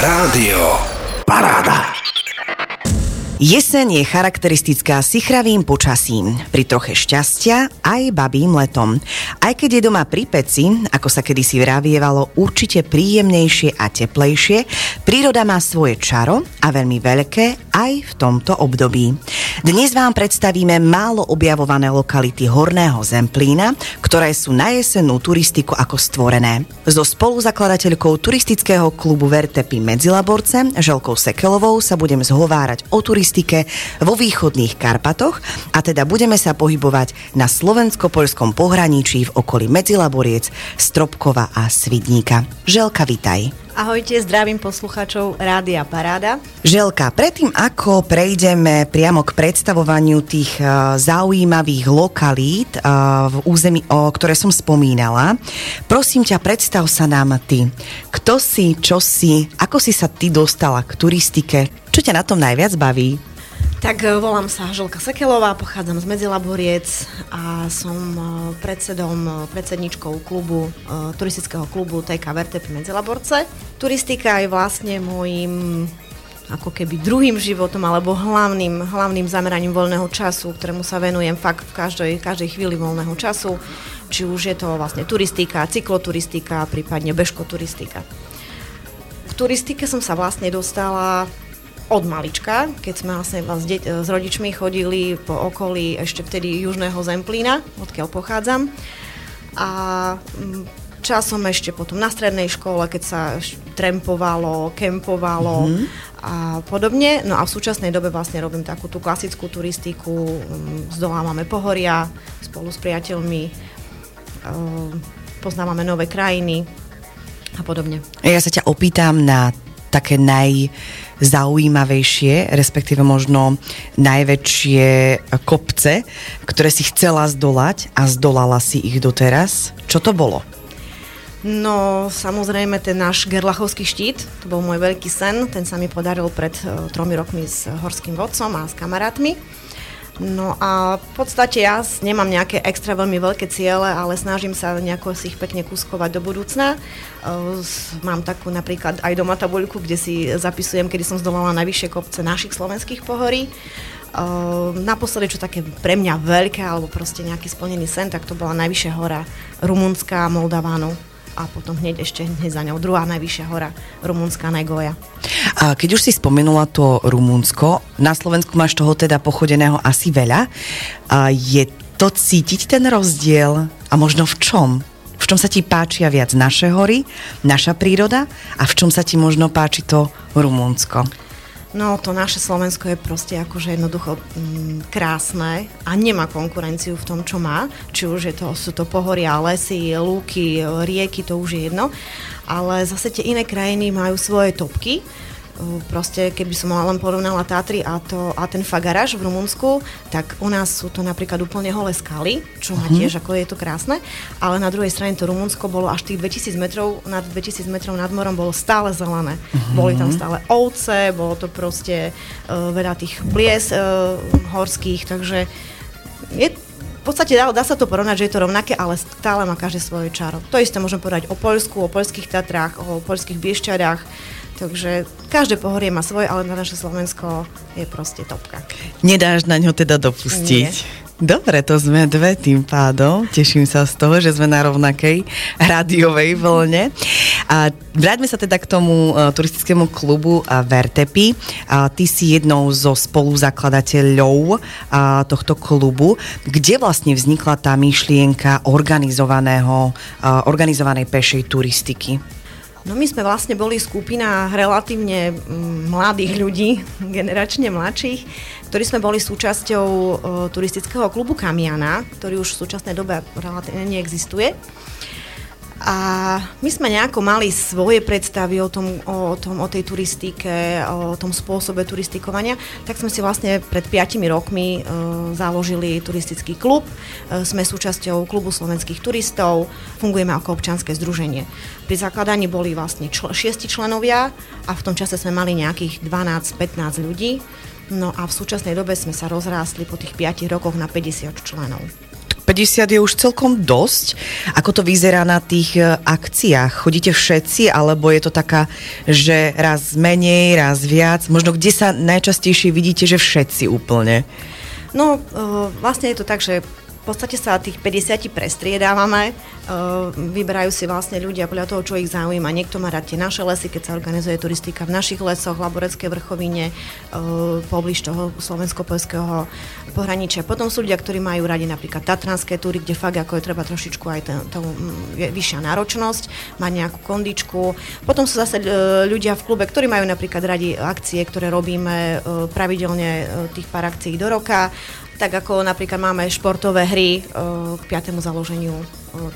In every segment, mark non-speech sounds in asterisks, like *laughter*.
Rádio Paráda. Jeseň je charakteristická sichravým počasím, pri troche šťastia aj babým letom. Aj keď je doma pri peci, ako sa kedysi vravievalo, určite príjemnejšie a teplejšie, príroda má svoje čaro a veľmi veľké aj v tomto období. Dnes vám predstavíme málo objavované lokality Horného Zemplína, ktoré sú na jesennú turistiku ako stvorené. So spoluzakladateľkou turistického klubu Vertepy Medzilaborce, Želkou Sekelovou, sa budem zhovárať o turistike turistike vo východných Karpatoch a teda budeme sa pohybovať na slovensko-poľskom pohraničí v okolí Medzilaboriec, Stropkova a Svidníka. Želka, vitaj. Ahojte, zdravím poslucháčov Rádia Paráda. Želka, predtým ako prejdeme priamo k predstavovaniu tých uh, zaujímavých lokalít uh, v území, o ktoré som spomínala, prosím ťa, predstav sa nám ty. Kto si, čo si, ako si sa ty dostala k turistike, čo ťa na tom najviac baví? Tak e, volám sa Želka Sekelová, pochádzam z Medzilaboriec a som e, predsedom, e, predsedničkou klubu, turistického klubu TK Vertep Medzilaborce. Turistika je vlastne môjim ako keby druhým životom alebo hlavným, hlavným zameraním voľného času, ktorému sa venujem fakt v každej, každej chvíli voľného času. Či už je to vlastne turistika, cykloturistika, prípadne bežkoturistika. K turistike som sa vlastne dostala od malička, keď sme vlastne s, deť, s rodičmi chodili po okolí ešte vtedy južného Zemplína, odkiaľ pochádzam. A mm, časom ešte potom na strednej škole, keď sa trempovalo, kempovalo mm-hmm. a podobne. No a v súčasnej dobe vlastne robím takú tú klasickú turistiku, mm, zdolávame pohoria spolu s priateľmi, poznávame nové krajiny a podobne. Ja sa ťa opýtam na také najzaujímavejšie, respektíve možno najväčšie kopce, ktoré si chcela zdolať a zdolala si ich doteraz. Čo to bolo? No, samozrejme, ten náš Gerlachovský štít, to bol môj veľký sen, ten sa mi podaril pred uh, tromi rokmi s horským vodcom a s kamarátmi. No a v podstate ja nemám nejaké extra veľmi veľké ciele, ale snažím sa nejako si ich pekne kuskovať do budúcna. Uh, mám takú napríklad aj doma tabuľku, kde si zapisujem, kedy som zdolala najvyššie kopce našich slovenských pohorí. Uh, naposledy, čo také pre mňa veľké, alebo proste nejaký splnený sen, tak to bola najvyššia hora Rumunská, Moldavánu a potom hneď ešte hneď za ňou druhá najvyššia hora, Rumunská Negoja. A keď už si spomenula to Rumunsko, na Slovensku máš toho teda pochodeného asi veľa. A je to cítiť ten rozdiel a možno v čom? V čom sa ti páčia viac naše hory, naša príroda a v čom sa ti možno páči to Rumunsko? No to naše Slovensko je proste akože jednoducho mm, krásne a nemá konkurenciu v tom, čo má. Či už je to, sú to pohoria, lesy, lúky, rieky, to už je jedno. Ale zase tie iné krajiny majú svoje topky proste keby som len porovnala Tatry a, to, a ten Fagaraž v Rumunsku, tak u nás sú to napríklad úplne holé skaly, čo má mhm. tiež, ako je to krásne, ale na druhej strane to Rumunsko bolo až tých 2000 metrov, nad 2000 metrov nad morom bolo stále zelené. Uh-huh. Boli tam stále ovce, bolo to proste uh, veľa tých plies uh, horských, takže je v podstate dá, dá sa to porovnať, že je to rovnaké, ale stále má každé svoje čaro. To isté môžem povedať o Poľsku, o poľských Tatrách, o poľských Biešťadách. Takže každé pohorie má svoje, ale na naše Slovensko je proste topka. Nedáš na ňo teda dopustiť? Nie. Dobre, to sme dve tým pádom. Teším sa z toho, že sme na rovnakej rádiovej vlne. A vráťme sa teda k tomu uh, turistickému klubu uh, Vertepy. Uh, ty si jednou zo spoluzakladateľov uh, tohto klubu. Kde vlastne vznikla tá myšlienka organizovaného, uh, organizovanej pešej turistiky? No my sme vlastne boli skupina relatívne mm, mladých ľudí, *laughs* generačne mladších, ktorí sme boli súčasťou uh, turistického klubu Kamiana, ktorý už v súčasnej dobe relatívne neexistuje. A my sme nejako mali svoje predstavy o, tom, o, tom, o tej turistike, o tom spôsobe turistikovania, tak sme si vlastne pred 5 rokmi e, založili turistický klub. E, sme súčasťou klubu slovenských turistov, fungujeme ako občanské združenie. Pri zakladaní boli vlastne čl- šiesti členovia a v tom čase sme mali nejakých 12-15 ľudí. No a v súčasnej dobe sme sa rozrástli po tých 5 rokoch na 50 členov 50 je už celkom dosť. Ako to vyzerá na tých e, akciách? Chodíte všetci, alebo je to taká, že raz menej, raz viac? Možno kde sa najčastejšie vidíte, že všetci úplne? No, uh, vlastne je to tak, že v podstate sa tých 50 prestriedávame, uh, vyberajú si vlastne ľudia podľa toho, čo ich zaujíma. Niekto má rád tie naše lesy, keď sa organizuje turistika v našich lesoch, Laborecké vrchovine, uh, poblíž toho slovensko-polského pohraničia. Potom sú ľudia, ktorí majú radi napríklad tatranské túry, kde fakt ako je treba trošičku aj ten, to, vyššia náročnosť, mať nejakú kondičku. Potom sú zase uh, ľudia v klube, ktorí majú napríklad radi akcie, ktoré robíme pravidelne tých pár akcií do roka tak ako napríklad máme športové hry e, k 5. založeniu e,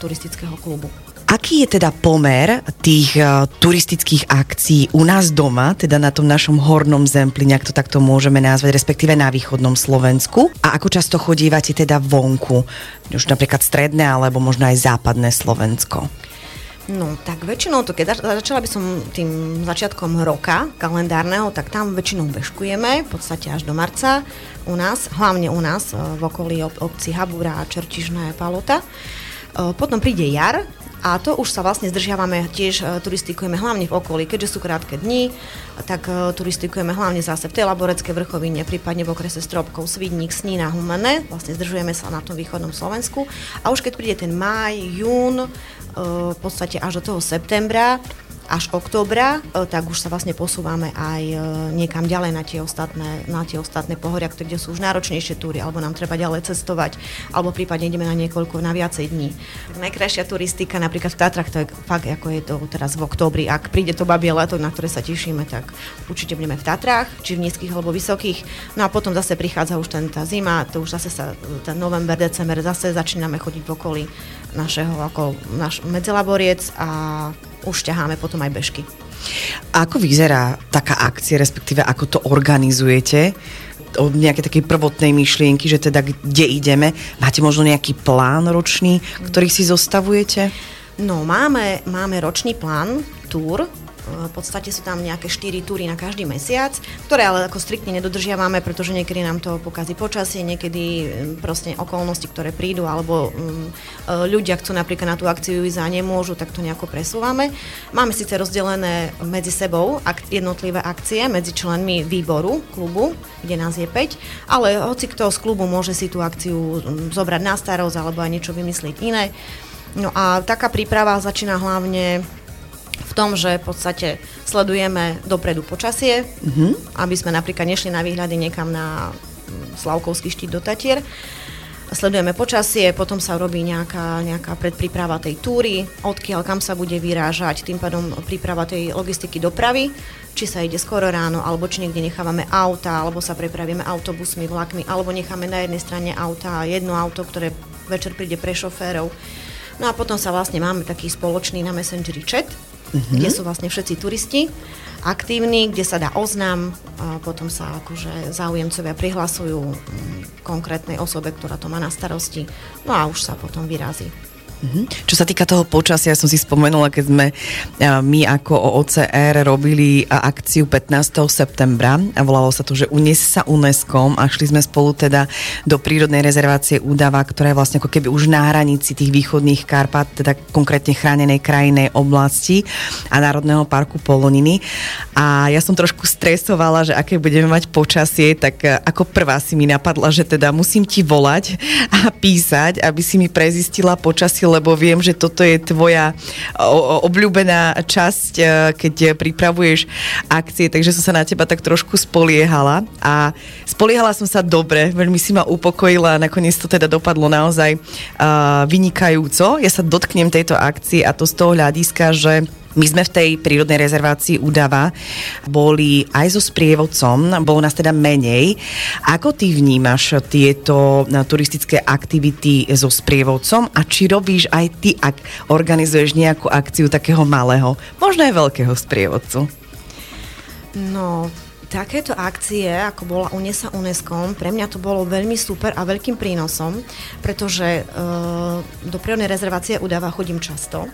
turistického klubu. Aký je teda pomer tých uh, turistických akcií u nás doma, teda na tom našom hornom Zempline, ak to takto môžeme nazvať, respektíve na východnom Slovensku? A ako často chodívate teda vonku? Už napríklad stredné alebo možno aj západné Slovensko? No, tak väčšinou to, keď začala by som tým začiatkom roka kalendárneho, tak tam väčšinou bežkujeme, v podstate až do marca u nás, hlavne u nás e, v okolí obci Habúra, Čerčižné, Palota. E, potom príde jar, a to už sa vlastne zdržiavame, tiež uh, turistikujeme hlavne v okolí, keďže sú krátke dni, tak turistikujeme hlavne zase v tej Laboreckej vrchovine, prípadne v okrese Stropkov, Svidník, Snína, Humené, vlastne zdržujeme sa na tom východnom Slovensku. A už keď príde ten máj, jún, v podstate až do toho septembra, až októbra, e, tak už sa vlastne posúvame aj e, niekam ďalej na tie ostatné, na tie ostatné pohoria, kde sú už náročnejšie túry, alebo nám treba ďalej cestovať, alebo prípadne ideme na niekoľko, na viacej dní. Najkrajšia turistika napríklad v Tatrach, to je fakt ako je to teraz v októbri. Ak príde to babie leto, na ktoré sa tešíme, tak určite budeme v Tatrách, či v nízkych alebo vysokých. No a potom zase prichádza už ten, tá zima, to už zase sa, ten november, december, zase začíname chodiť v okolí našeho ako náš medzilaboriec a už ťaháme potom aj bežky. Ako vyzerá taká akcia, respektíve ako to organizujete? od nejaké takej prvotnej myšlienky, že teda kde ideme. Máte možno nejaký plán ročný, ktorý si zostavujete? No, máme, máme ročný plán, túr, v podstate sú tam nejaké 4 túry na každý mesiac, ktoré ale ako striktne nedodržiavame, pretože niekedy nám to pokazí počasie, niekedy mm, proste okolnosti, ktoré prídu, alebo um, ľudia chcú napríklad na tú akciu ísť a nemôžu, tak to nejako presúvame. Máme síce rozdelené medzi sebou ak- jednotlivé akcie, medzi členmi výboru klubu, kde nás je 5, ale hoci kto z klubu môže si tú akciu mm, zobrať na starosť alebo aj niečo vymyslieť iné. No a taká príprava začína hlavne v tom, že v podstate sledujeme dopredu počasie, mm-hmm. aby sme napríklad nešli na výhľady niekam na mm, Slavkovský štít do Tatier. Sledujeme počasie, potom sa robí nejaká, nejaká predpríprava tej túry, odkiaľ kam sa bude vyrážať, tým pádom príprava tej logistiky dopravy, či sa ide skoro ráno, alebo či niekde nechávame auta, alebo sa prepravíme autobusmi, vlakmi, alebo necháme na jednej strane auta jedno auto, ktoré večer príde pre šoférov. No a potom sa vlastne máme taký spoločný na Messengeri chat, uh-huh. kde sú vlastne všetci turisti aktívni, kde sa dá oznam, a potom sa akože záujemcovia prihlasujú mm, konkrétnej osobe, ktorá to má na starosti, no a už sa potom vyrazí. Mm-hmm. Čo sa týka toho počasia, ja som si spomenula, keď sme my ako OCR robili akciu 15. septembra a volalo sa to, že Unes sa UNESCO a šli sme spolu teda do prírodnej rezervácie Údava, ktorá je vlastne ako keby už na hranici tých východných Karpat, teda konkrétne chránenej krajinej oblasti a Národného parku Poloniny. A ja som trošku stresovala, že aké budeme mať počasie, tak ako prvá si mi napadla, že teda musím ti volať a písať, aby si mi prezistila počasie lebo viem, že toto je tvoja obľúbená časť, e, keď pripravuješ akcie, takže som sa na teba tak trošku spoliehala a spoliehala som sa dobre, veľmi si ma upokojila a nakoniec to teda dopadlo naozaj uh, vynikajúco. Ja sa dotknem tejto akcie a to z toho hľadiska, že my sme v tej prírodnej rezervácii Udava boli aj so sprievodcom, bolo nás teda menej. Ako ty vnímaš tieto turistické aktivity so sprievodcom a či robíš aj ty, ak organizuješ nejakú akciu takého malého, možno aj veľkého sprievodcu? No, takéto akcie, ako bola Unesa UNESCO, pre mňa to bolo veľmi super a veľkým prínosom, pretože uh, do prírodnej rezervácie Udava chodím často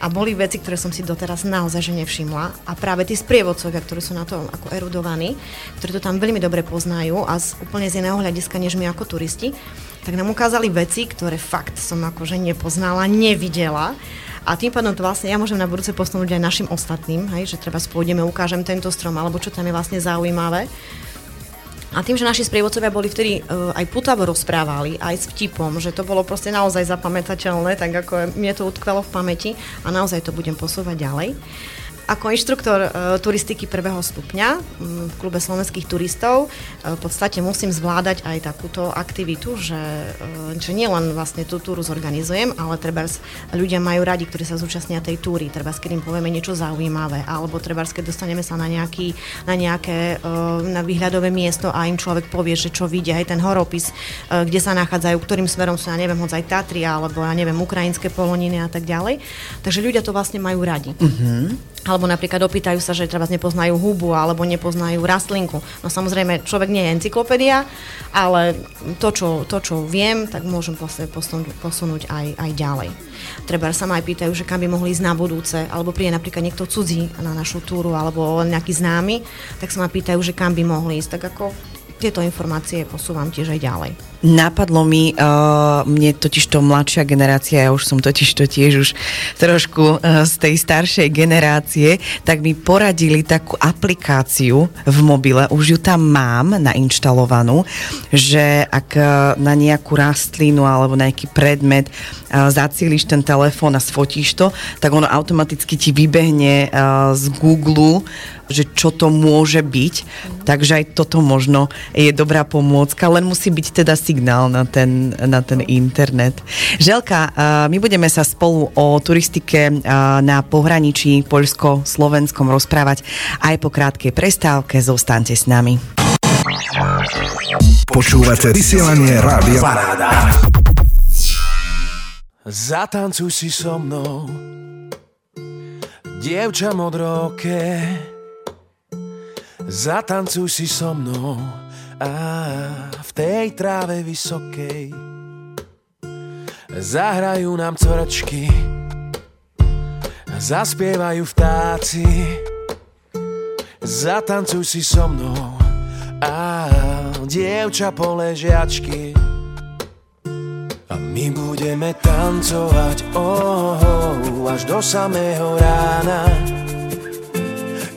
a boli veci, ktoré som si doteraz naozaj že nevšimla a práve tí sprievodcovia, ktorí sú na to ako erudovaní, ktorí to tam veľmi dobre poznajú a z, úplne z iného hľadiska než my ako turisti, tak nám ukázali veci, ktoré fakt som akože nepoznala, nevidela. A tým pádom to vlastne ja môžem na budúce posunúť aj našim ostatným, hej, že treba spôjdeme, ukážem tento strom, alebo čo tam je vlastne zaujímavé. A tým, že naši sprievodcovia boli vtedy uh, aj putavo rozprávali, aj s vtipom, že to bolo proste naozaj zapamätateľné, tak ako mne to utkvelo v pamäti a naozaj to budem posúvať ďalej. Uh, ako inštruktor uh, turistiky prvého stupňa um, v klube slovenských turistov uh, v podstate musím zvládať aj takúto aktivitu, že, že nielen vlastne tú túru zorganizujem, ale treba ľudia majú radi, ktorí sa zúčastnia tej túry, treba keď im povieme niečo zaujímavé, alebo treba keď dostaneme sa na, nejaký, na nejaké uh, na výhľadové miesto a im človek povie, že čo vidia, aj ten horopis, kde sa nachádzajú, ktorým smerom sú, ja neviem, hoď aj Tatry, alebo ja neviem, ukrajinské poloniny a tak ďalej. Takže ľudia to vlastne majú radi. Uh-huh. Alebo napríklad opýtajú sa, že treba nepoznajú hubu alebo nepoznajú rastlinku. No samozrejme, človek nie je encyklopédia, ale to, čo, to, čo viem, tak môžem posunúť, posunúť aj, aj ďalej. Treba sa ma aj pýtajú, že kam by mohli ísť na budúce, alebo príde napríklad niekto cudzí na našu túru, alebo nejaký známy, tak sa ma pýtajú, že kam by mohli ísť. Tak ako tieto informácie posúvam tiež aj ďalej. Napadlo mi, uh, mne totiž to mladšia generácia, ja už som totiž to tiež už trošku uh, z tej staršej generácie, tak mi poradili takú aplikáciu v mobile, už ju tam mám nainštalovanú, že ak uh, na nejakú rastlinu alebo na nejaký predmet uh, zacieliš ten telefón a sfotíš to, tak ono automaticky ti vybehne uh, z Google že čo to môže byť. Takže aj toto možno je dobrá pomôcka, len musí byť teda signál na ten, na ten internet. Želka, my budeme sa spolu o turistike na pohraničí poľsko-slovenskom rozprávať aj po krátkej prestávke. Zostaňte s nami. Počúvate vysielanie Rádia Paráda. Zatancuj si so mnou Dievča modroké Zatancuj si so mnou a v tej tráve vysokej. Zahrajú nám cvrčky Zaspievajú vtáci. Zatancuj si so mnou a dievča poležiačky. A my budeme tancovať oh, oh, až do samého rána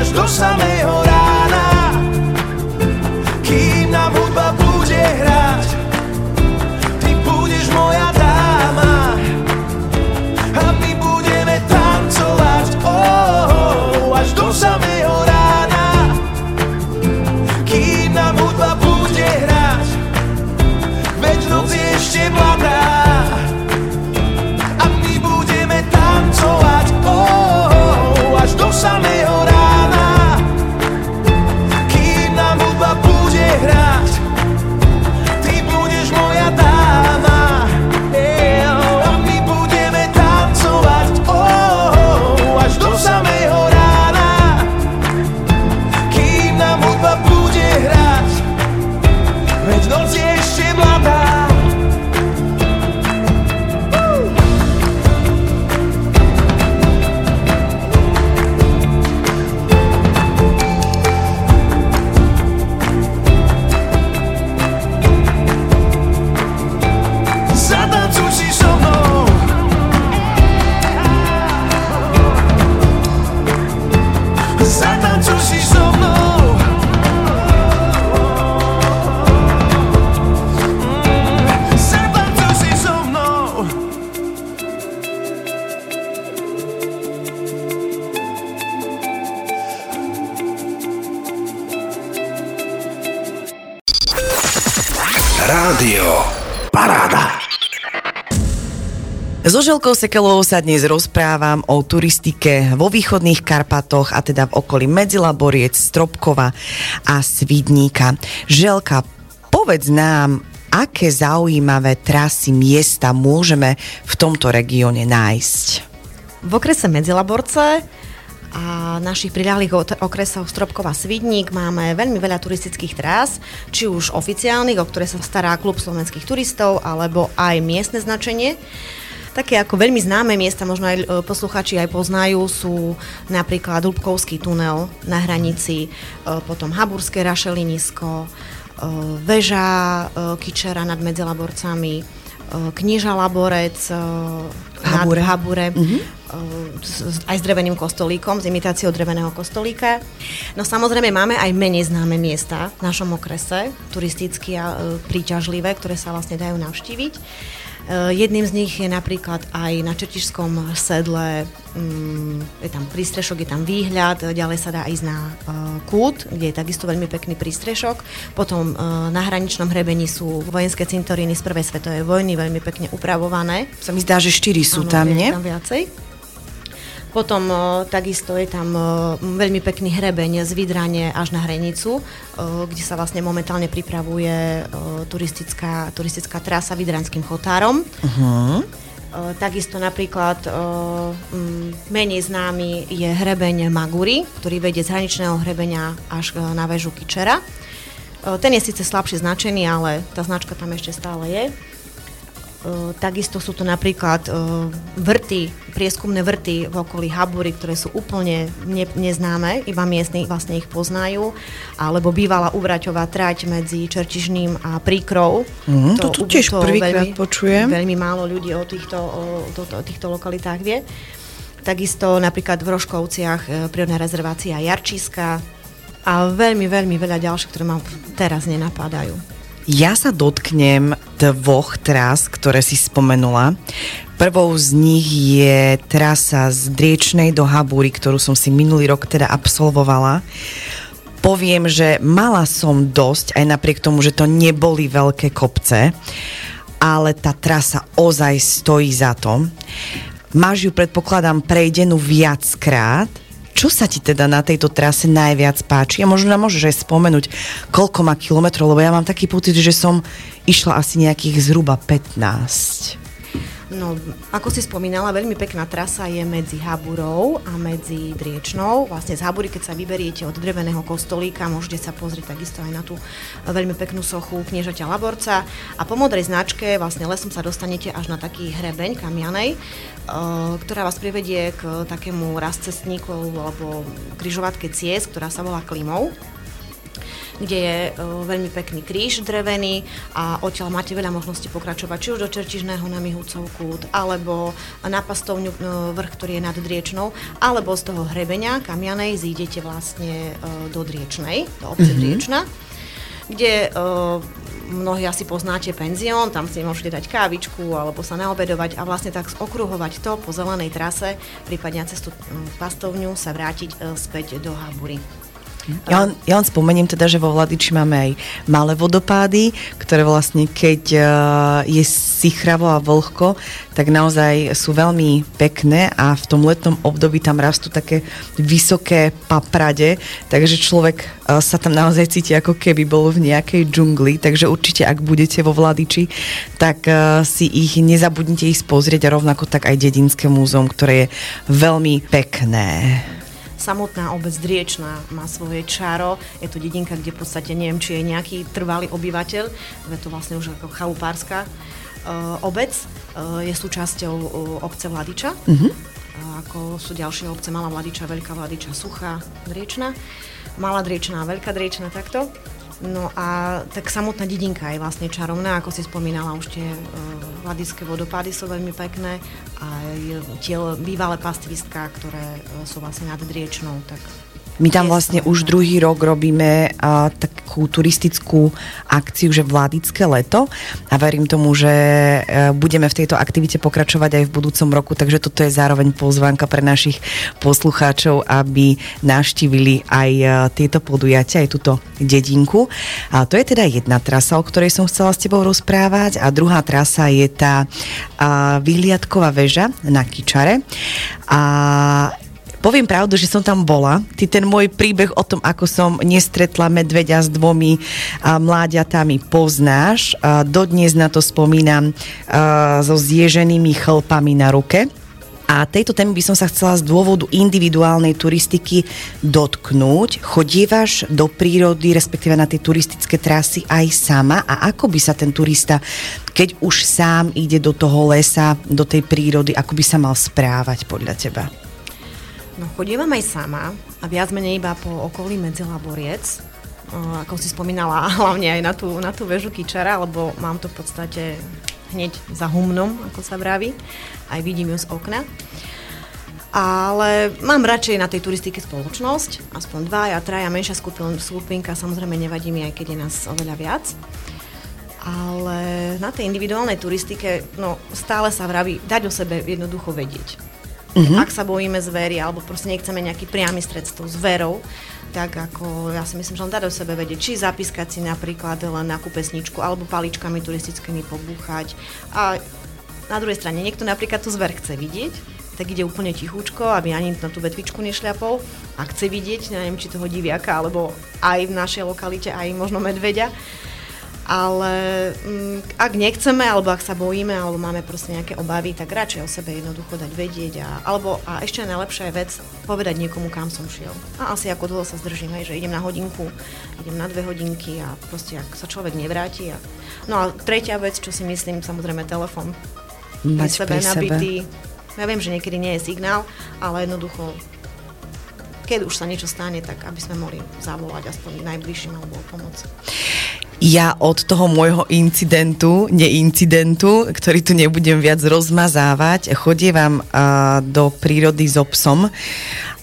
oh, až do samého So Želkou Sekelovou sa dnes rozprávam o turistike vo východných Karpatoch a teda v okolí Medzilaboriec, Stropkova a Svidníka. Želka, povedz nám, aké zaujímavé trasy miesta môžeme v tomto regióne nájsť? V okrese Medzilaborce a našich priľahlých okresov Stropkova Svidník máme veľmi veľa turistických trás, či už oficiálnych, o ktoré sa stará klub slovenských turistov, alebo aj miestne značenie. Také ako veľmi známe miesta, možno aj e, posluchači aj poznajú, sú napríklad Lubkovský tunel na hranici, e, potom Haburské rašelinisko, e, väža Kičera nad Medzelaborcami, kniža Laborec Habure. nad Habure, mm-hmm. aj s dreveným kostolíkom, s imitáciou dreveného kostolíka. No samozrejme máme aj menej známe miesta v našom okrese, turisticky a príťažlivé, ktoré sa vlastne dajú navštíviť. Eh, jedným z nich je napríklad aj na Četišskom sedle, um, je tam prístrešok, je tam výhľad, ďalej sa dá ísť na uh, kút, kde je takisto veľmi pekný prístrešok. Potom uh, na hraničnom hrebení sú vojenské cintoríny z prvej svetovej vojny, veľmi pekne upravované. Sa mi zdá, že štyri sú ano, tam, nie? tam viacej. Potom o, takisto je tam o, veľmi pekný hrebeň z Vydrane až na hranicu, o, kde sa vlastne momentálne pripravuje turistická, turistická trasa Vydranským chotárom. Uh-huh. Takisto napríklad menej známy je hrebeň Maguri, ktorý vedie z hraničného hrebenia až na väžu Kičera. Ten je síce slabšie značený, ale tá značka tam ešte stále je. Takisto sú to napríklad vrty, prieskumné vrty v okolí Habury, ktoré sú úplne ne, neznáme, iba miestni vlastne ich poznajú, alebo bývala Uvraťová trať medzi Čerčižným a Príkrou. Mm, to, to tu tiež prvýkrát počujem. Veľmi málo ľudí o týchto, o, o, o týchto lokalitách vie. Takisto napríklad v Roškovciach e, prírodná rezervácia Jarčíska a veľmi, veľmi veľa ďalších, ktoré ma teraz nenapadajú. Ja sa dotknem dvoch trás, ktoré si spomenula. Prvou z nich je trasa z Driečnej do Habúry, ktorú som si minulý rok teda absolvovala. Poviem, že mala som dosť, aj napriek tomu, že to neboli veľké kopce, ale tá trasa ozaj stojí za to. Máš ju, predpokladám, prejdenú viackrát čo sa ti teda na tejto trase najviac páči? A možno nám môžeš aj spomenúť, koľko má kilometrov, lebo ja mám taký pocit, že som išla asi nejakých zhruba 15. No, ako si spomínala, veľmi pekná trasa je medzi Haburou a medzi Driečnou. Vlastne z Habury, keď sa vyberiete od dreveného kostolíka, môžete sa pozrieť takisto aj na tú veľmi peknú sochu kniežaťa Laborca. A po modrej značke vlastne lesom sa dostanete až na taký hrebeň kamianej, eh, ktorá vás privedie k takému rastcestníku alebo križovatke ciest, ktorá sa volá Klimov kde je uh, veľmi pekný kríž drevený a odtiaľ máte veľa možností pokračovať, či už do Čerčižného na Mihúcov kút, alebo na pastovňu uh, vrch, ktorý je nad Driečnou, alebo z toho hrebenia kamianej zídete vlastne uh, do Driečnej, do obce mm-hmm. Driečna, kde mnohí asi poznáte penzión, tam si môžete dať kávičku alebo sa naobedovať a vlastne tak okruhovať to po zelenej trase, prípadne cez tú pastovňu sa vrátiť späť do Habury. Ja len, ja len spomeniem teda, že vo Vladiči máme aj malé vodopády, ktoré vlastne keď uh, je sichravo a vlhko, tak naozaj sú veľmi pekné a v tom letnom období tam rastú také vysoké paprade, takže človek uh, sa tam naozaj cíti ako keby bol v nejakej džungli, takže určite ak budete vo Vladiči, tak uh, si ich nezabudnite ísť pozrieť a rovnako tak aj Dedinské múzeum, ktoré je veľmi pekné. Samotná obec Driečná má svoje čaro. Je to dedinka, kde v podstate neviem, či je nejaký trvalý obyvateľ. Je to vlastne už ako chalupárska uh, obec. Uh, je súčasťou uh, obce Vladiča. Uh, ako sú ďalšie obce Malá Vladiča, Veľká Vladiča, Suchá, Driečna. Malá Driečná, Veľká Driečna, takto. No a tak samotná dedinka je vlastne čarovná, ako si spomínala, už tie uh, vladické vodopády sú veľmi pekné. A tie bývalé pastviská, ktoré uh, sú vlastne nad Driečnou, tak My tam vlastne už druhý rok robíme a, takú turistickú akciu, že Vládické leto a verím tomu, že e, budeme v tejto aktivite pokračovať aj v budúcom roku, takže toto je zároveň pozvánka pre našich poslucháčov, aby navštívili aj e, tieto podujatia, aj túto dedinku. A to je teda jedna trasa, o ktorej som chcela s tebou rozprávať a druhá trasa je tá a, vyhliadková väža na Kyčare. A Poviem pravdu, že som tam bola. Ty ten môj príbeh o tom, ako som nestretla medveďa s dvomi a, mláďatami poznáš. A, dodnes na to spomínam a, so zježenými chlpami na ruke. A tejto témy by som sa chcela z dôvodu individuálnej turistiky dotknúť. Chodievaš do prírody, respektíve na tie turistické trasy aj sama? A ako by sa ten turista, keď už sám ide do toho lesa, do tej prírody, ako by sa mal správať podľa teba? No chodievam aj sama a viac menej iba po okolí medzi Laboriec. O, ako si spomínala, *laughs* hlavne aj na tú, na tú väžu Kyčara, lebo mám to v podstate hneď za humnom, ako sa vraví. Aj vidím ju z okna. Ale mám radšej na tej turistike spoločnosť, aspoň dva, ja traja, menšia skupin, skupinka, samozrejme nevadí mi, aj keď je nás oveľa viac. Ale na tej individuálnej turistike, no stále sa vraví, dať o sebe jednoducho vedieť. Uh-huh. Ak sa bojíme zvery alebo proste nechceme nejaký priamy stred s tou zverou, tak ako ja si myslím, že len dať o sebe vedieť, či zapískať si napríklad len nejakú pesničku alebo paličkami turistickými pobúchať. A na druhej strane, niekto napríklad tú zver chce vidieť, tak ide úplne tichúčko, aby ani na tú vetvičku nešľapol a chce vidieť, neviem, či toho diviaka, alebo aj v našej lokalite, aj možno medveďa. Ale mm, ak nechceme, alebo ak sa bojíme, alebo máme proste nejaké obavy, tak radšej o sebe jednoducho dať vedieť. A, alebo, a ešte najlepšia je vec, povedať niekomu, kam som šiel. A asi ako dlho sa zdržím, hej, že idem na hodinku, idem na dve hodinky a proste ak sa človek nevráti. A... No a tretia vec, čo si myslím, samozrejme telefon. Mať pri sebe. nabitý. Ja viem, že niekedy nie je signál, ale jednoducho keď už sa niečo stane, tak aby sme mohli zavolať aspoň najbližším alebo o pomoc. Ja od toho môjho incidentu, neincidentu, ktorý tu nebudem viac rozmazávať, chodievam uh, do prírody so psom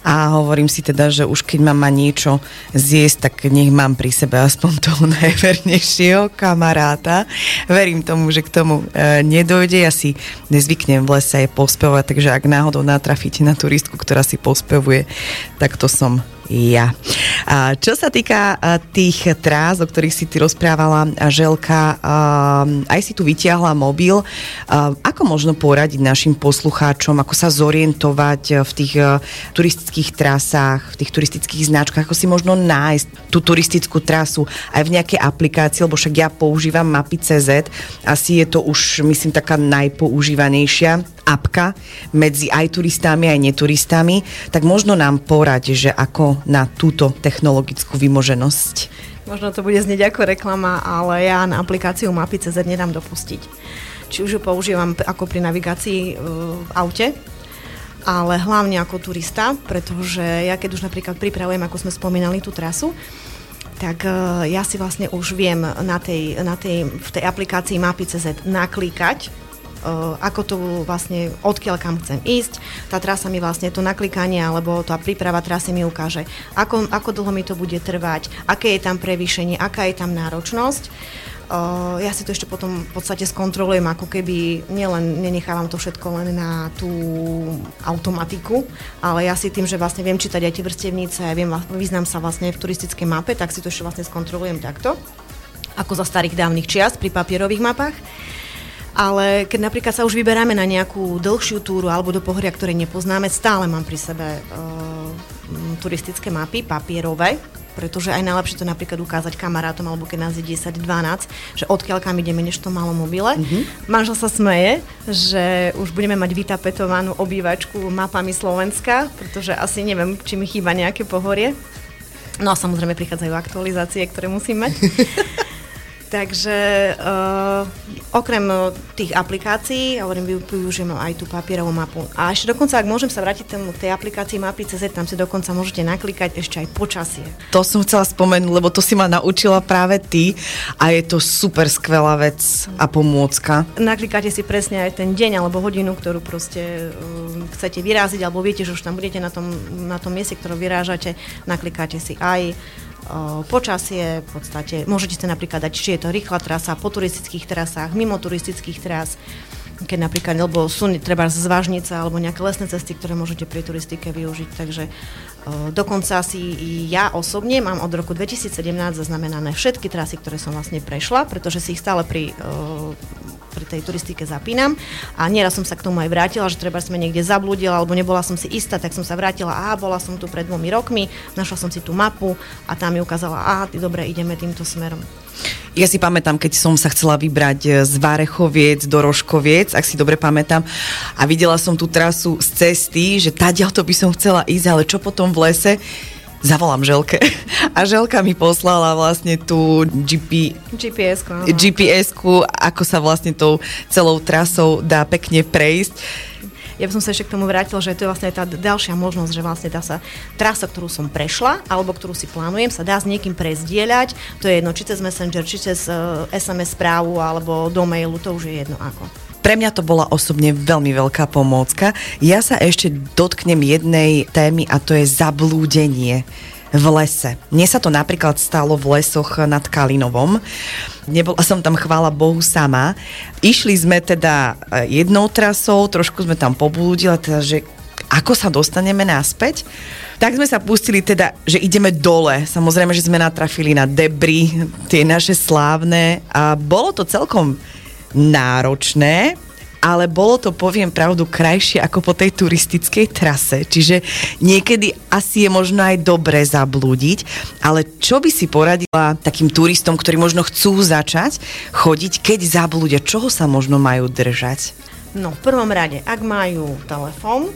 a hovorím si teda, že už keď mám ma niečo zjesť, tak nech mám pri sebe aspoň toho *laughs* najvernejšieho kamaráta. Verím tomu, že k tomu e, nedojde. Ja si nezvyknem v lese aj pospevovať, takže ak náhodou natrafíte na turistku, ktorá si pospevuje, tak to som ja. A čo sa týka tých trás, o ktorých si ty rozprávala, Želka, aj si tu vytiahla mobil. Ako možno poradiť našim poslucháčom, ako sa zorientovať v tých turistických trasách, v tých turistických značkách, ako si možno nájsť tú turistickú trasu aj v nejakej aplikácii, lebo však ja používam mapy.cz, asi je to už, myslím, taká najpoužívanejšia apka medzi aj turistami, aj neturistami, tak možno nám porať, že ako na túto technologickú vymoženosť. Možno to bude znieť ako reklama, ale ja na aplikáciu Mapy.cz nedám dopustiť. Či už ju používam ako pri navigácii e, v aute, ale hlavne ako turista, pretože ja keď už napríklad pripravujem, ako sme spomínali, tú trasu, tak e, ja si vlastne už viem na tej, na tej, v tej aplikácii Mapy.cz naklikať, e, ako to vlastne, odkiaľ kam chcem ísť. Tá trasa mi vlastne to naklikanie alebo tá príprava trasy mi ukáže, ako, ako dlho mi to bude trvať, aké je tam prevýšenie, aká je tam náročnosť. Uh, ja si to ešte potom v podstate skontrolujem, ako keby nielen nenechávam to všetko len na tú automatiku, ale ja si tým, že vlastne viem čítať aj tie vrstevnice, a viem, vyznám sa vlastne v turistickej mape, tak si to ešte vlastne skontrolujem takto, ako za starých dávnych čiast pri papierových mapách. Ale keď napríklad sa už vyberáme na nejakú dlhšiu túru alebo do pohoria, ktoré nepoznáme, stále mám pri sebe uh, turistické mapy papierové, pretože aj najlepšie to napríklad ukázať kamarátom, alebo keď nás je 10-12, že odkiaľ kam ideme, než to malo mobile. Mm-hmm. Manžel sa smeje, že už budeme mať vytapetovanú obývačku mapami Slovenska, pretože asi neviem, či mi chýba nejaké pohorie. No a samozrejme prichádzajú aktualizácie, ktoré musím mať. *laughs* Takže uh, okrem uh, tých aplikácií, hovorím, vy- využijem aj tú papierovú mapu. A ešte dokonca, ak môžem sa vrátiť tomu, k tej aplikácii mapy CZ, tam si dokonca môžete naklikať ešte aj počasie. To som chcela spomenúť, lebo to si ma naučila práve ty a je to super skvelá vec a pomôcka. Naklikáte si presne aj ten deň alebo hodinu, ktorú proste um, chcete vyráziť, alebo viete, že už tam budete na tom, na tom mieste, ktoré vyrážate, naklikáte si aj počasie, v podstate môžete si napríklad dať, či je to rýchla trasa, po turistických trasách, mimo turistických tras, keď napríklad, lebo sú treba zvážnica alebo nejaké lesné cesty, ktoré môžete pri turistike využiť, takže dokonca si ja osobne mám od roku 2017 zaznamenané všetky trasy, ktoré som vlastne prešla, pretože si ich stále pri pri tej turistike zapínam. A nieraz som sa k tomu aj vrátila, že treba sme niekde zablúdila alebo nebola som si istá, tak som sa vrátila, aha, bola som tu pred dvomi rokmi, našla som si tú mapu. A tam mi ukázala, aha, ty dobre, ideme týmto smerom. Ja si pamätám, keď som sa chcela vybrať e, z Várechoviec do Rožkoviec, ak si dobre pamätám, a videla som tú trasu z cesty, že tadiaľ to by som chcela ísť, ale čo potom v lese, zavolám Želke. *laughs* A Želka mi poslala vlastne tú GP, GPS, áno. GPS-ku, ako sa vlastne tou celou trasou dá pekne prejsť. Ja by som sa ešte k tomu vrátila, že to je vlastne tá ďalšia možnosť, že vlastne tá sa trasa, ktorú som prešla, alebo ktorú si plánujem, sa dá s niekým prezdieľať. To je jedno, či cez Messenger, či cez uh, SMS správu, alebo do mailu, to už je jedno ako. Pre mňa to bola osobne veľmi veľká pomôcka. Ja sa ešte dotknem jednej témy a to je zablúdenie v lese. Mne sa to napríklad stalo v lesoch nad Kalinovom. Nebola som tam, chvála Bohu, sama. Išli sme teda e, jednou trasou, trošku sme tam poblúdili, teda, že ako sa dostaneme naspäť. Tak sme sa pustili teda, že ideme dole. Samozrejme, že sme natrafili na debry, tie naše slávne a bolo to celkom náročné, ale bolo to, poviem pravdu, krajšie ako po tej turistickej trase. Čiže niekedy asi je možno aj dobre zablúdiť, ale čo by si poradila takým turistom, ktorí možno chcú začať chodiť, keď zablúdia? Čoho sa možno majú držať? No, v prvom rade, ak majú telefón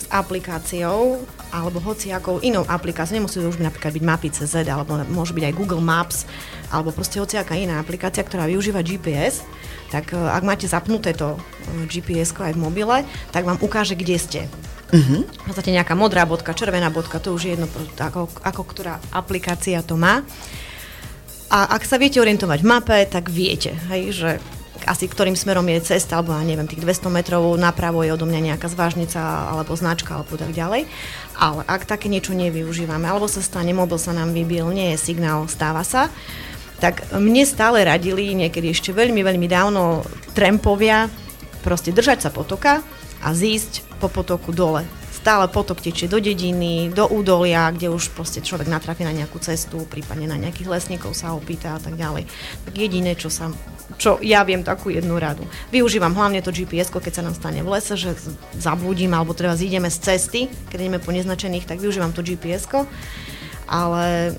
s aplikáciou alebo hociakou inou aplikáciou, nemusí to už byť napríklad byť mapy CZ, alebo môže byť aj Google Maps, alebo proste hociaká iná aplikácia, ktorá využíva GPS, tak e, ak máte zapnuté to e, GPS aj v mobile, tak vám ukáže, kde ste. Uh-huh. V podstate nejaká modrá bodka, červená bodka, to už je jedno, ako, ako ktorá aplikácia to má. A ak sa viete orientovať v mape, tak viete, hej, že asi ktorým smerom je cesta, alebo ja neviem, tých 200 metrov napravo je odo mňa nejaká zvážnica alebo značka alebo tak ďalej. Ale ak také niečo nevyužívame, alebo sa stane, mobil sa nám vybil, nie je signál, stáva sa, tak mne stále radili niekedy ešte veľmi, veľmi dávno trempovia proste držať sa potoka a zísť po potoku dole. Stále potok tečie do dediny, do údolia, kde už proste človek natrafí na nejakú cestu, prípadne na nejakých lesníkov sa opýta a tak ďalej. Tak jediné, čo sa čo ja viem takú jednu radu. Využívam hlavne to GPS, keď sa nám stane v lese, že z- zablúdim alebo treba zídeme z cesty, keď ideme po neznačených, tak využívam to GPS, ale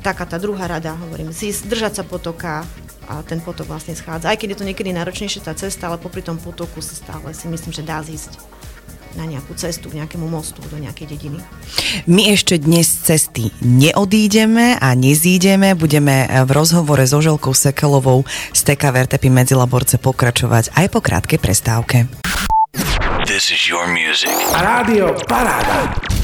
taká tá druhá rada, hovorím, zísť, držať sa potoka a ten potok vlastne schádza. Aj keď je to niekedy náročnejšia tá cesta, ale popri tom potoku sa stále si myslím, že dá zísť na nejakú cestu, k nejakému mostu, do nejakej dediny. My ešte dnes cesty neodídeme a nezídeme. Budeme v rozhovore so Želkou Sekelovou z TK Vertepy Medzilaborce pokračovať aj po krátkej prestávke. This is your music. Rádio Paráda.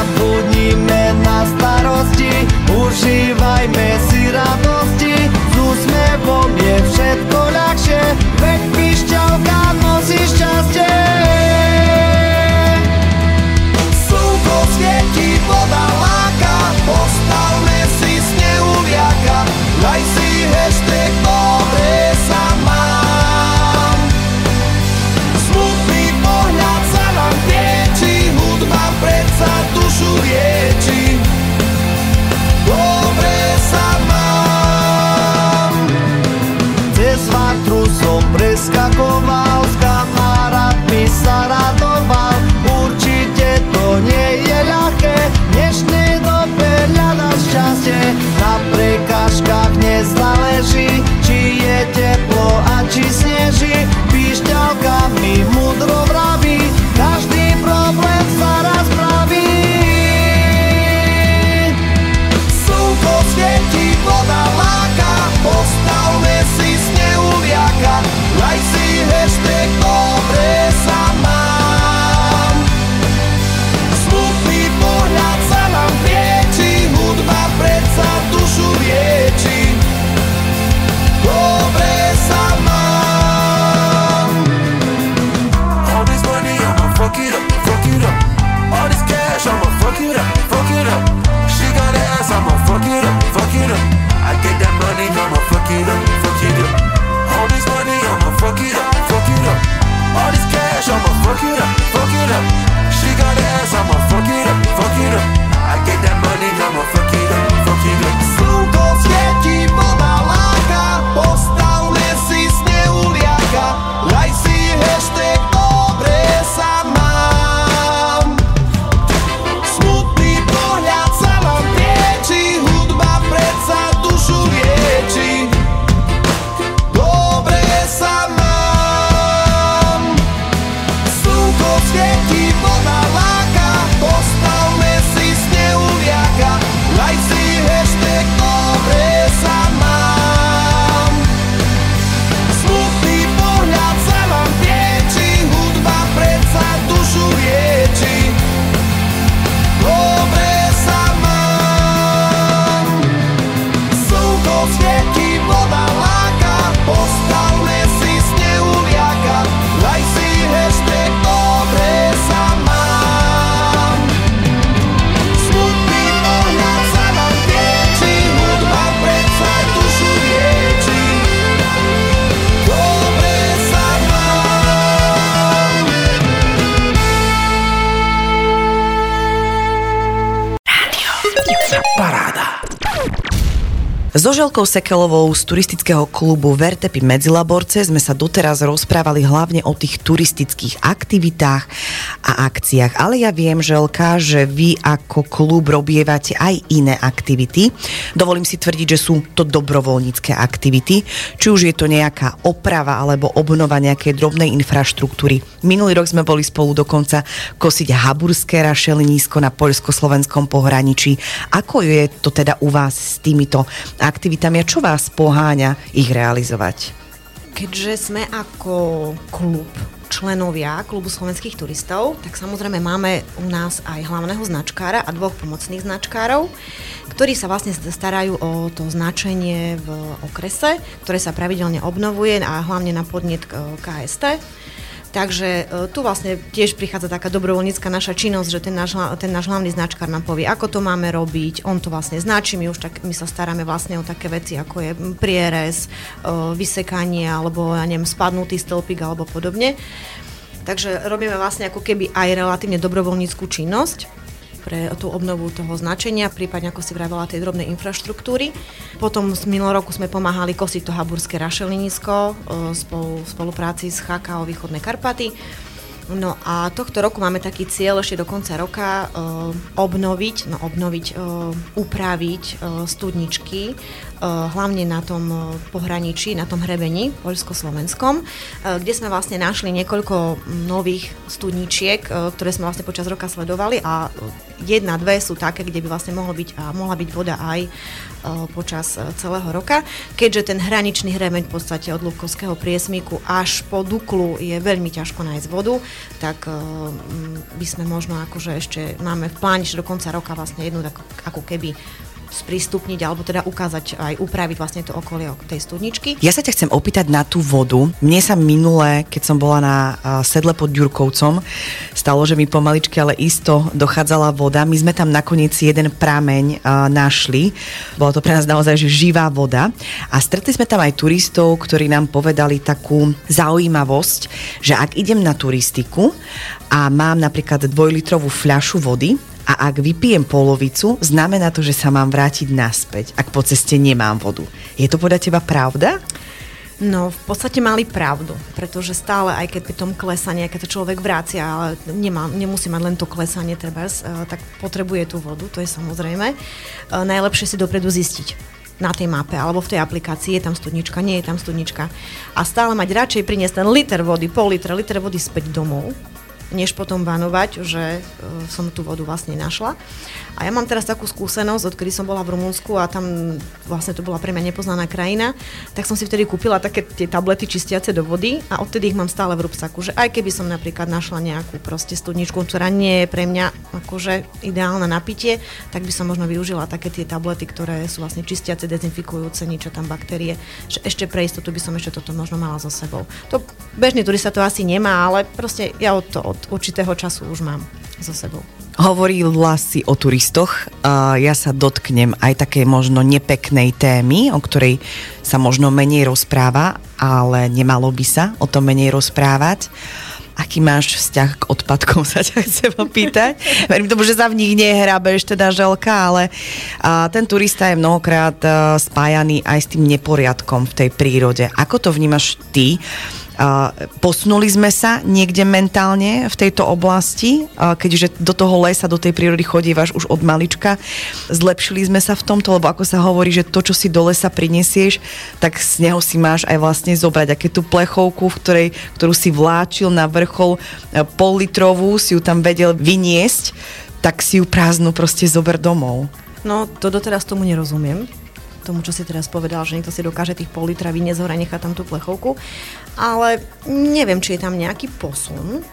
Zabudnime na starosti, užívajme si radosti, s úsmevom je všetko ľahšie, So Želkou Sekelovou z turistického klubu Vertepy Medzilaborce sme sa doteraz rozprávali hlavne o tých turistických aktivitách a akciách. Ale ja viem, Želka, že vy ako klub robievate aj iné aktivity. Dovolím si tvrdiť, že sú to dobrovoľnícke aktivity. Či už je to nejaká oprava alebo obnova nejakej drobnej infraštruktúry. Minulý rok sme boli spolu dokonca kosiť haburské rašelinísko na poľsko-slovenskom pohraničí. Ako je to teda u vás s týmito aktivitami a čo vás poháňa ich realizovať? Keďže sme ako klub členovia klubu slovenských turistov, tak samozrejme máme u nás aj hlavného značkára a dvoch pomocných značkárov, ktorí sa vlastne starajú o to značenie v okrese, ktoré sa pravidelne obnovuje a hlavne na podnet KST. Takže e, tu vlastne tiež prichádza taká dobrovoľnícka naša činnosť, že ten náš, ten náš hlavný značkár nám povie, ako to máme robiť, on to vlastne značí, my už tak, my sa staráme vlastne o také veci, ako je prierez, e, vysekanie, alebo ja neviem, spadnutý stĺpik alebo podobne. Takže robíme vlastne ako keby aj relatívne dobrovoľníckú činnosť pre tú obnovu toho značenia, prípadne ako si vravela tej drobnej infraštruktúry. Potom z minulého roku sme pomáhali kosiť to haburské rašelinisko e, spolu, v spolupráci s HKO Východné Karpaty. No a tohto roku máme taký cieľ ešte do konca roka uh, obnoviť, no obnoviť, uh, upraviť uh, studničky, hlavne na tom pohraničí, na tom hrebení poľsko-slovenskom, kde sme vlastne našli niekoľko nových studničiek, ktoré sme vlastne počas roka sledovali a jedna, dve sú také, kde by vlastne mohlo byť, a mohla byť voda aj počas celého roka. Keďže ten hraničný hremeň v podstate od Lubkovského priesmíku až po Duklu je veľmi ťažko nájsť vodu, tak by sme možno akože ešte máme v pláne, že do konca roka vlastne jednu ako, ako keby sprístupniť alebo teda ukázať aj upraviť vlastne to okolie tej studničky. Ja sa ťa chcem opýtať na tú vodu. Mne sa minule, keď som bola na sedle pod Ďurkovcom, stalo, že mi pomaličky, ale isto dochádzala voda. My sme tam nakoniec jeden prameň uh, našli. Bola to pre nás naozaj živá voda. A stretli sme tam aj turistov, ktorí nám povedali takú zaujímavosť, že ak idem na turistiku a mám napríklad dvojlitrovú fľašu vody, a ak vypijem polovicu, znamená to, že sa mám vrátiť naspäť, ak po ceste nemám vodu. Je to podľa teba pravda? No, v podstate mali pravdu, pretože stále, aj keď pri tom klesaní, keď to človek vrácia, ale nemá, nemusí mať len to klesanie, trebárs, uh, tak potrebuje tú vodu, to je samozrejme. Uh, najlepšie si dopredu zistiť na tej mape alebo v tej aplikácii, je tam studnička, nie je tam studnička. A stále mať radšej priniesť ten liter vody, pol litra, liter vody späť domov, než potom vanovať, že uh, som tú vodu vlastne našla. A ja mám teraz takú skúsenosť, odkedy som bola v Rumunsku a tam vlastne to bola pre mňa nepoznaná krajina, tak som si vtedy kúpila také tie tablety čistiace do vody a odtedy ich mám stále v rúbsaku, že aj keby som napríklad našla nejakú proste studničku, ktorá nie je pre mňa akože ideálna na pitie, tak by som možno využila také tie tablety, ktoré sú vlastne čistiace, dezinfikujúce, niečo tam baktérie, že ešte pre istotu by som ešte toto možno mala so sebou. To bežný turista to asi nemá, ale proste ja od, to, od určitého času už mám so sebou. Hovorila si o turistoch. Ja sa dotknem aj také možno nepeknej témy, o ktorej sa možno menej rozpráva, ale nemalo by sa o tom menej rozprávať. Aký máš vzťah k odpadkom, *laughs* sa ťa chcem opýtať. Verím tomu, že sa v nich nehrabeš, teda želka, ale ten turista je mnohokrát spájaný aj s tým neporiadkom v tej prírode. Ako to vnímaš ty? Posunuli sme sa niekde mentálne v tejto oblasti, keďže do toho lesa, do tej prírody chodívaš už od malička. Zlepšili sme sa v tomto, lebo ako sa hovorí, že to, čo si do lesa prinesieš, tak z neho si máš aj vlastne zobrať. Aké tú plechovku, v ktorej, ktorú si vláčil na vrchol e, pol litrovú, si ju tam vedel vyniesť, tak si ju prázdnu proste zober domov. No, to doteraz tomu nerozumiem tomu, čo si teraz povedal, že niekto si dokáže tých pol litra vyniesť hore a nechá tam tú plechovku. Ale neviem, či je tam nejaký posun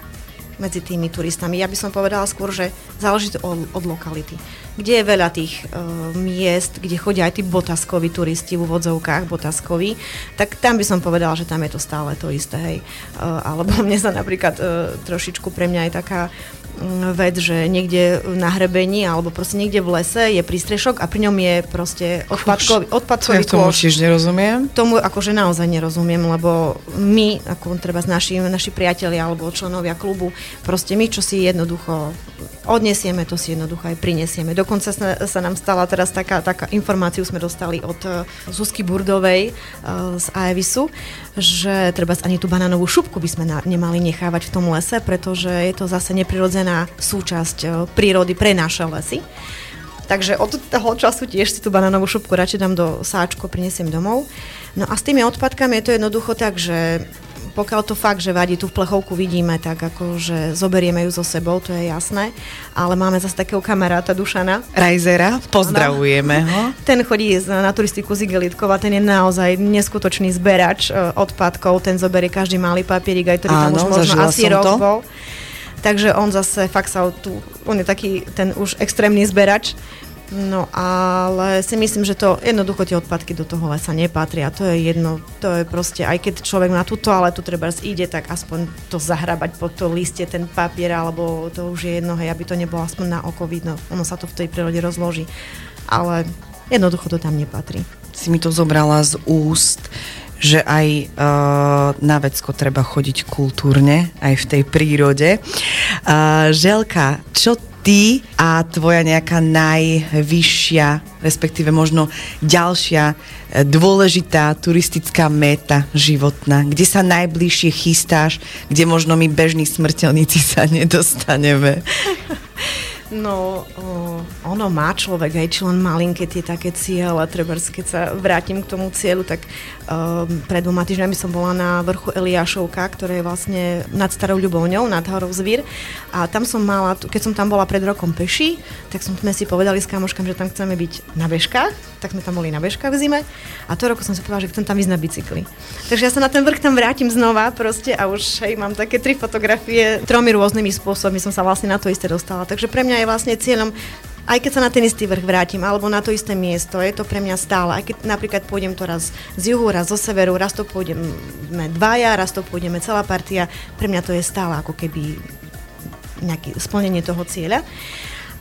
medzi tými turistami. Ja by som povedala skôr, že záleží to od, od lokality. Kde je veľa tých uh, miest, kde chodia aj tí botaskoví turisti v úvodzovkách, botaskoví, tak tam by som povedala, že tam je to stále to isté. Hej. Uh, alebo *laughs* mne sa napríklad uh, trošičku pre mňa aj taká vec, že niekde na hrebení alebo proste niekde v lese je prístrešok a pri ňom je proste odpadkový, odpadkový ja tomu tiež nerozumiem. Tomu akože naozaj nerozumiem, lebo my, ako treba naši, naši priatelia alebo členovia klubu, proste my, čo si jednoducho odnesieme, to si jednoducho aj prinesieme. Dokonca sa, sa nám stala teraz taká, taká informáciu sme dostali od uh, Zuzky Burdovej uh, z AEVISu, že treba ani tú banánovú šupku by sme na, nemali nechávať v tom lese, pretože je to zase neprirodzená súčasť uh, prírody pre naše lesy. Takže od toho času tiež si tú banánovú šupku radšej dám do sáčku, prinesiem domov. No a s tými odpadkami je to jednoducho tak, že pokiaľ to fakt, že vadí, v plechovku vidíme, tak ako, že zoberieme ju so sebou, to je jasné. Ale máme zase takého kamaráta Dušana. Rajzera, pozdravujeme ho. Ten chodí na turistiku z Igelitkov a ten je naozaj neskutočný zberač uh, odpadkov. Ten zoberie každý malý papierik, aj ktorý tam už možno asi rok to. bol. Takže on zase fakt sa tu, on je taký ten už extrémny zberač No ale si myslím, že to jednoducho tie odpadky do toho lesa nepatria. To je jedno, to je proste, aj keď človek na tú toaletu treba ide, tak aspoň to zahrabať pod to listie, ten papier, alebo to už je jedno, hej, aby to nebolo aspoň na oko vidno. Ono sa to v tej prírode rozloží. Ale jednoducho to tam nepatrí. Si mi to zobrala z úst že aj uh, na vecko treba chodiť kultúrne, aj v tej prírode. Uh, Želka, čo ty a tvoja nejaká najvyššia, respektíve možno ďalšia e, dôležitá turistická meta životná, kde sa najbližšie chystáš, kde možno my bežní smrteľníci sa nedostaneme? *laughs* No, ono má človek aj či len malinké tie také cieľe, treba keď sa vrátim k tomu cieľu, tak um, pred dvoma týždňami som bola na vrchu Eliášovka, ktoré je vlastne nad Starou Ľubovňou, nad horou Zvír a tam som mala, keď som tam bola pred rokom peši, tak som, sme si povedali s kamoškami, že tam chceme byť na bežkách, tak sme tam boli na bežkách v zime a to roku som si povedala, že chcem tam ísť na bicykli. Takže ja sa na ten vrch tam vrátim znova proste a už hej, mám také tri fotografie, tromi rôznymi spôsobmi som sa vlastne na to isté dostala. Takže pre mňa je vlastne cieľom aj keď sa na ten istý vrch vrátim, alebo na to isté miesto, je to pre mňa stále. Aj keď napríklad pôjdem to raz z juhu, raz zo severu, raz to pôjdeme dvaja, raz to pôjdeme celá partia, pre mňa to je stále ako keby nejaké splnenie toho cieľa.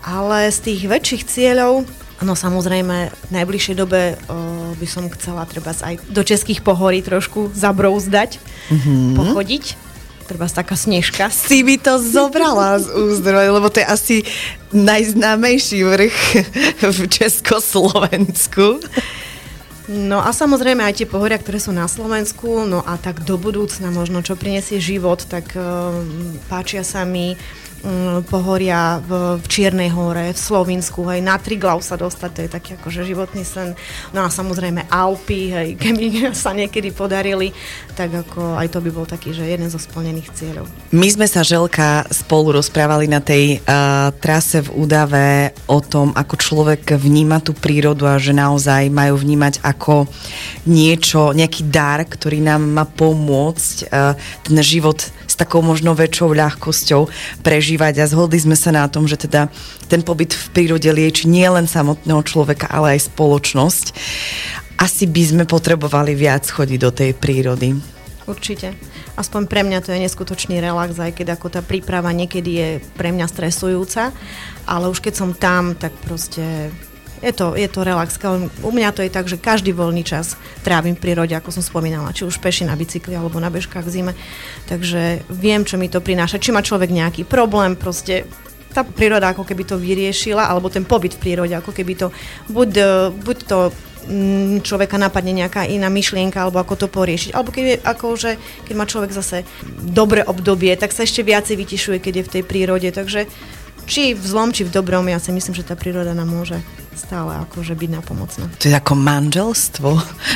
Ale z tých väčších cieľov, no samozrejme, v najbližšej dobe o, by som chcela treba aj do českých pohorí trošku zabrouzdať, mm-hmm. pochodiť treba taká snežka. Si by to zobrala z úzdroj, lebo to je asi najznámejší vrch v Československu. No a samozrejme aj tie pohoria, ktoré sú na Slovensku, no a tak do budúcna možno, čo prinesie život, tak uh, páčia sa mi pohoria v, v Čiernej hore, v Slovinsku, hej, na Triglav sa dostať, to je taký akože životný sen. No a samozrejme Alpy, hej, *laughs* keby sa niekedy podarili, tak ako aj to by bol taký, že jeden zo splnených cieľov. My sme sa, Želka, spolu rozprávali na tej uh, trase v Údave o tom, ako človek vníma tú prírodu a že naozaj majú vnímať ako niečo, nejaký dar, ktorý nám má pomôcť uh, ten život s takou možno väčšou ľahkosťou prežívať a zhodli sme sa na tom, že teda ten pobyt v prírode lieči nie len samotného človeka, ale aj spoločnosť. Asi by sme potrebovali viac chodiť do tej prírody. Určite. Aspoň pre mňa to je neskutočný relax, aj keď ako tá príprava niekedy je pre mňa stresujúca, ale už keď som tam, tak proste je to, je to relax. U mňa to je tak, že každý voľný čas trávim v prírode, ako som spomínala, či už peši na bicykli alebo na bežkách v zime. Takže viem, čo mi to prináša. Či má človek nejaký problém, proste tá príroda ako keby to vyriešila, alebo ten pobyt v prírode, ako keby to, buď, e, buď to mm, človeka napadne nejaká iná myšlienka, alebo ako to poriešiť. Alebo keď, ako, že, keď má človek zase dobré obdobie, tak sa ešte viacej vytišuje, keď je v tej prírode. Takže či v zlom, či v dobrom, ja si myslím, že tá príroda nám môže stále akože byť napomocná. To je ako manželstvo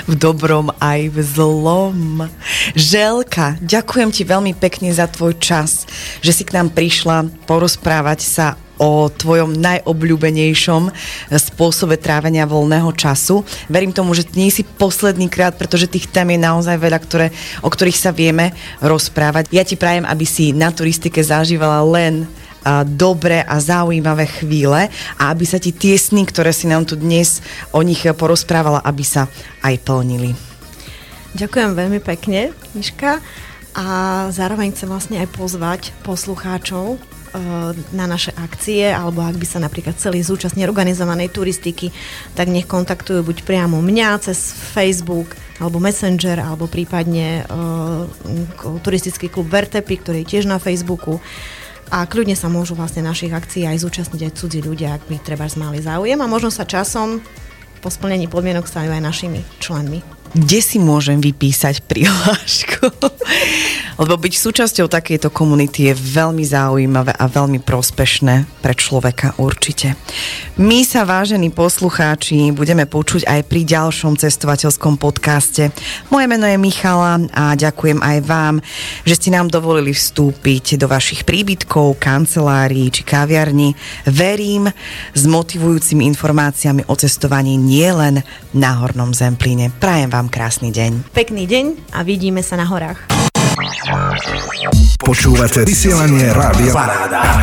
v dobrom aj v zlom. Želka, ďakujem ti veľmi pekne za tvoj čas, že si k nám prišla porozprávať sa o tvojom najobľúbenejšom spôsobe trávenia voľného času. Verím tomu, že nie si posledný krát, pretože tých tém je naozaj veľa, ktoré, o ktorých sa vieme rozprávať. Ja ti prajem, aby si na turistike zažívala len dobré a zaujímavé chvíle a aby sa ti tie sny, ktoré si nám tu dnes o nich porozprávala, aby sa aj plnili. Ďakujem veľmi pekne, Miška. A zároveň chcem vlastne aj pozvať poslucháčov e, na naše akcie, alebo ak by sa napríklad chceli zúčastniť organizovanej turistiky, tak nech kontaktujú buď priamo mňa cez Facebook, alebo Messenger, alebo prípadne uh, turistický klub Vertepy, ktorý je tiež na Facebooku a kľudne sa môžu vlastne našich akcií aj zúčastniť aj cudzí ľudia, ak by treba mali záujem. A možno sa časom po splnení podmienok stanú aj našimi členmi kde si môžem vypísať prihlášku. *laughs* Lebo byť súčasťou takejto komunity je veľmi zaujímavé a veľmi prospešné pre človeka určite. My sa, vážení poslucháči, budeme počuť aj pri ďalšom cestovateľskom podcaste. Moje meno je Michala a ďakujem aj vám, že ste nám dovolili vstúpiť do vašich príbytkov, kancelárií či kaviarní. Verím s motivujúcimi informáciami o cestovaní nielen na Hornom Zemplíne. Prajem vám vám krásny deň. Pekný deň a vidíme sa na horách. Počúvate vysielanie Rádia Paráda.